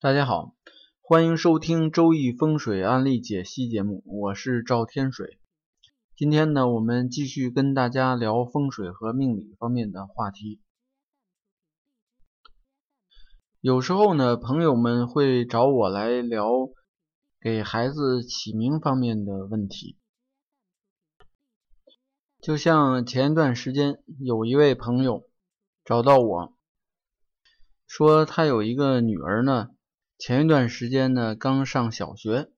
大家好，欢迎收听《周易风水案例解析》节目，我是赵天水。今天呢，我们继续跟大家聊风水和命理方面的话题。有时候呢，朋友们会找我来聊给孩子起名方面的问题。就像前一段时间，有一位朋友找到我说，他有一个女儿呢。前一段时间呢，刚上小学，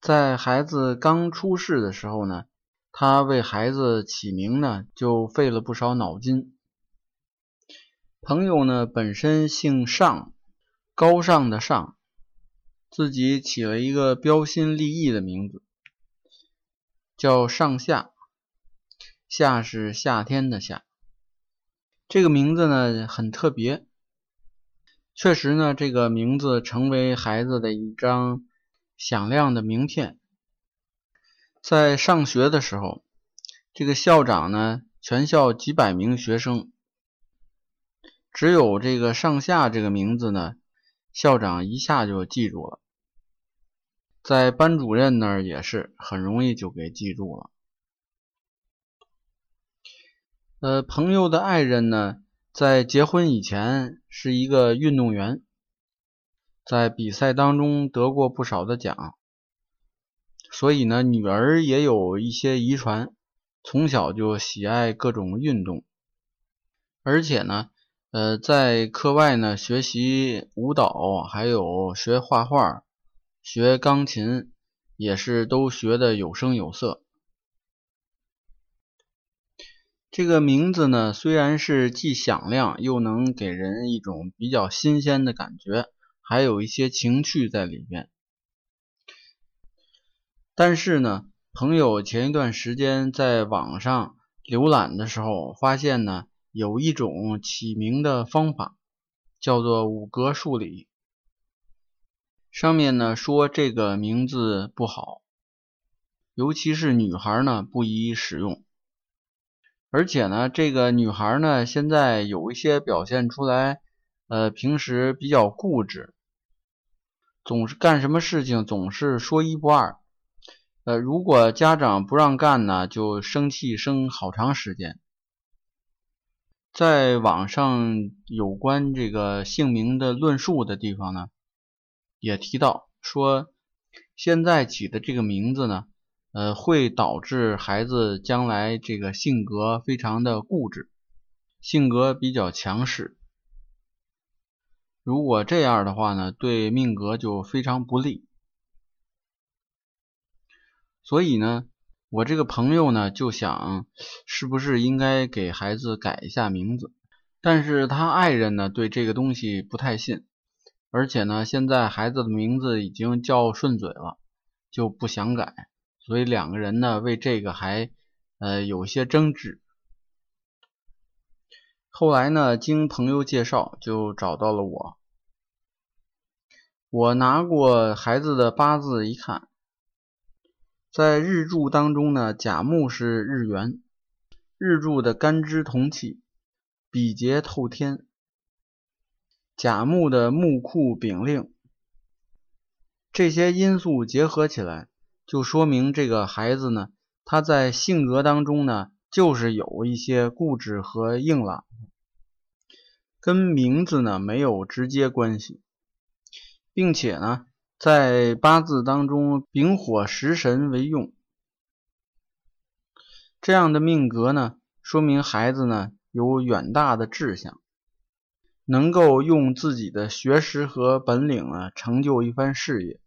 在孩子刚出世的时候呢，他为孩子起名呢，就费了不少脑筋。朋友呢，本身姓尚，高尚的尚，自己起了一个标新立异的名字，叫上夏，夏是夏天的夏。这个名字呢，很特别。确实呢，这个名字成为孩子的一张响亮的名片。在上学的时候，这个校长呢，全校几百名学生，只有这个上下这个名字呢，校长一下就记住了。在班主任那儿也是很容易就给记住了。呃，朋友的爱人呢？在结婚以前是一个运动员，在比赛当中得过不少的奖，所以呢，女儿也有一些遗传，从小就喜爱各种运动，而且呢，呃，在课外呢学习舞蹈，还有学画画、学钢琴，也是都学的有声有色。这个名字呢，虽然是既响亮，又能给人一种比较新鲜的感觉，还有一些情趣在里面。但是呢，朋友前一段时间在网上浏览的时候，发现呢，有一种起名的方法，叫做五格数理。上面呢说这个名字不好，尤其是女孩呢，不宜使用。而且呢，这个女孩呢，现在有一些表现出来，呃，平时比较固执，总是干什么事情总是说一不二，呃，如果家长不让干呢，就生气生好长时间。在网上有关这个姓名的论述的地方呢，也提到说，现在起的这个名字呢。呃，会导致孩子将来这个性格非常的固执，性格比较强势。如果这样的话呢，对命格就非常不利。所以呢，我这个朋友呢就想，是不是应该给孩子改一下名字？但是他爱人呢对这个东西不太信，而且呢，现在孩子的名字已经叫顺嘴了，就不想改。所以两个人呢，为这个还呃有些争执。后来呢，经朋友介绍，就找到了我。我拿过孩子的八字一看，在日柱当中呢，甲木是日元，日柱的干支同气，比劫透天，甲木的木库丙令，这些因素结合起来。就说明这个孩子呢，他在性格当中呢，就是有一些固执和硬朗，跟名字呢没有直接关系，并且呢，在八字当中丙火食神为用，这样的命格呢，说明孩子呢有远大的志向，能够用自己的学识和本领呢，成就一番事业。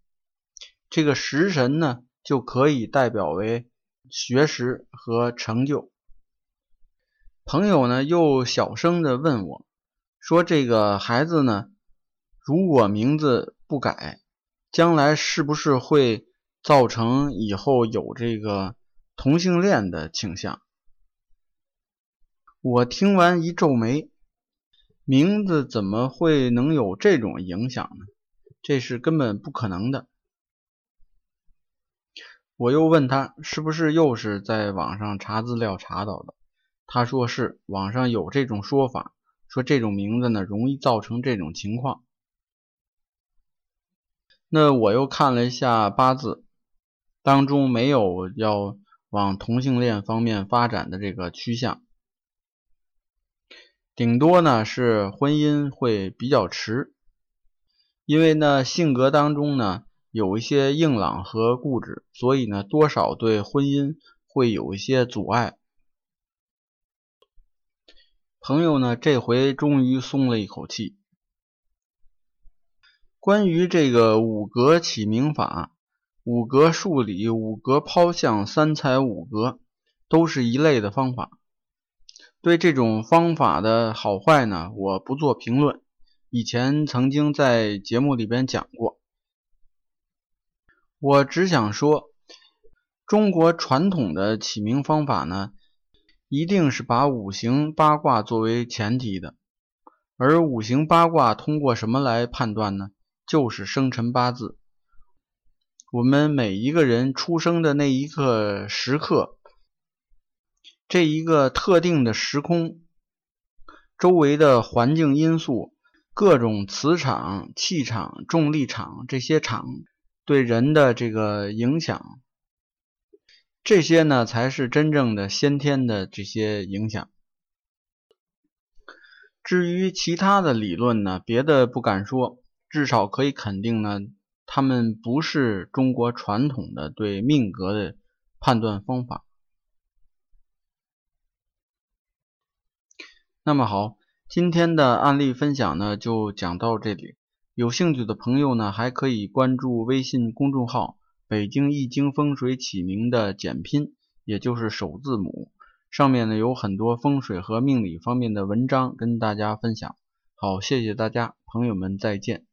这个食神呢。就可以代表为学识和成就。朋友呢又小声的问我，说这个孩子呢，如果名字不改，将来是不是会造成以后有这个同性恋的倾向？我听完一皱眉，名字怎么会能有这种影响呢？这是根本不可能的。我又问他是不是又是在网上查资料查到的？他说是，网上有这种说法，说这种名字呢容易造成这种情况。那我又看了一下八字，当中没有要往同性恋方面发展的这个趋向，顶多呢是婚姻会比较迟，因为呢性格当中呢有一些硬朗和固执，所以呢多少对婚姻会有一些阻碍。朋友呢，这回终于松了一口气。关于这个五格起名法，五格数理、五格抛向、三才五格，都是一类的方法。对这种方法的好坏呢，我不做评论。以前曾经在节目里边讲过，我只想说，中国传统的起名方法呢。一定是把五行八卦作为前提的，而五行八卦通过什么来判断呢？就是生辰八字。我们每一个人出生的那一刻时刻，这一个特定的时空，周围的环境因素、各种磁场、气场、重力场这些场对人的这个影响。这些呢，才是真正的先天的这些影响。至于其他的理论呢，别的不敢说，至少可以肯定呢，他们不是中国传统的对命格的判断方法。那么好，今天的案例分享呢，就讲到这里。有兴趣的朋友呢，还可以关注微信公众号。北京易经风水起名的简拼，也就是首字母，上面呢有很多风水和命理方面的文章跟大家分享。好，谢谢大家，朋友们再见。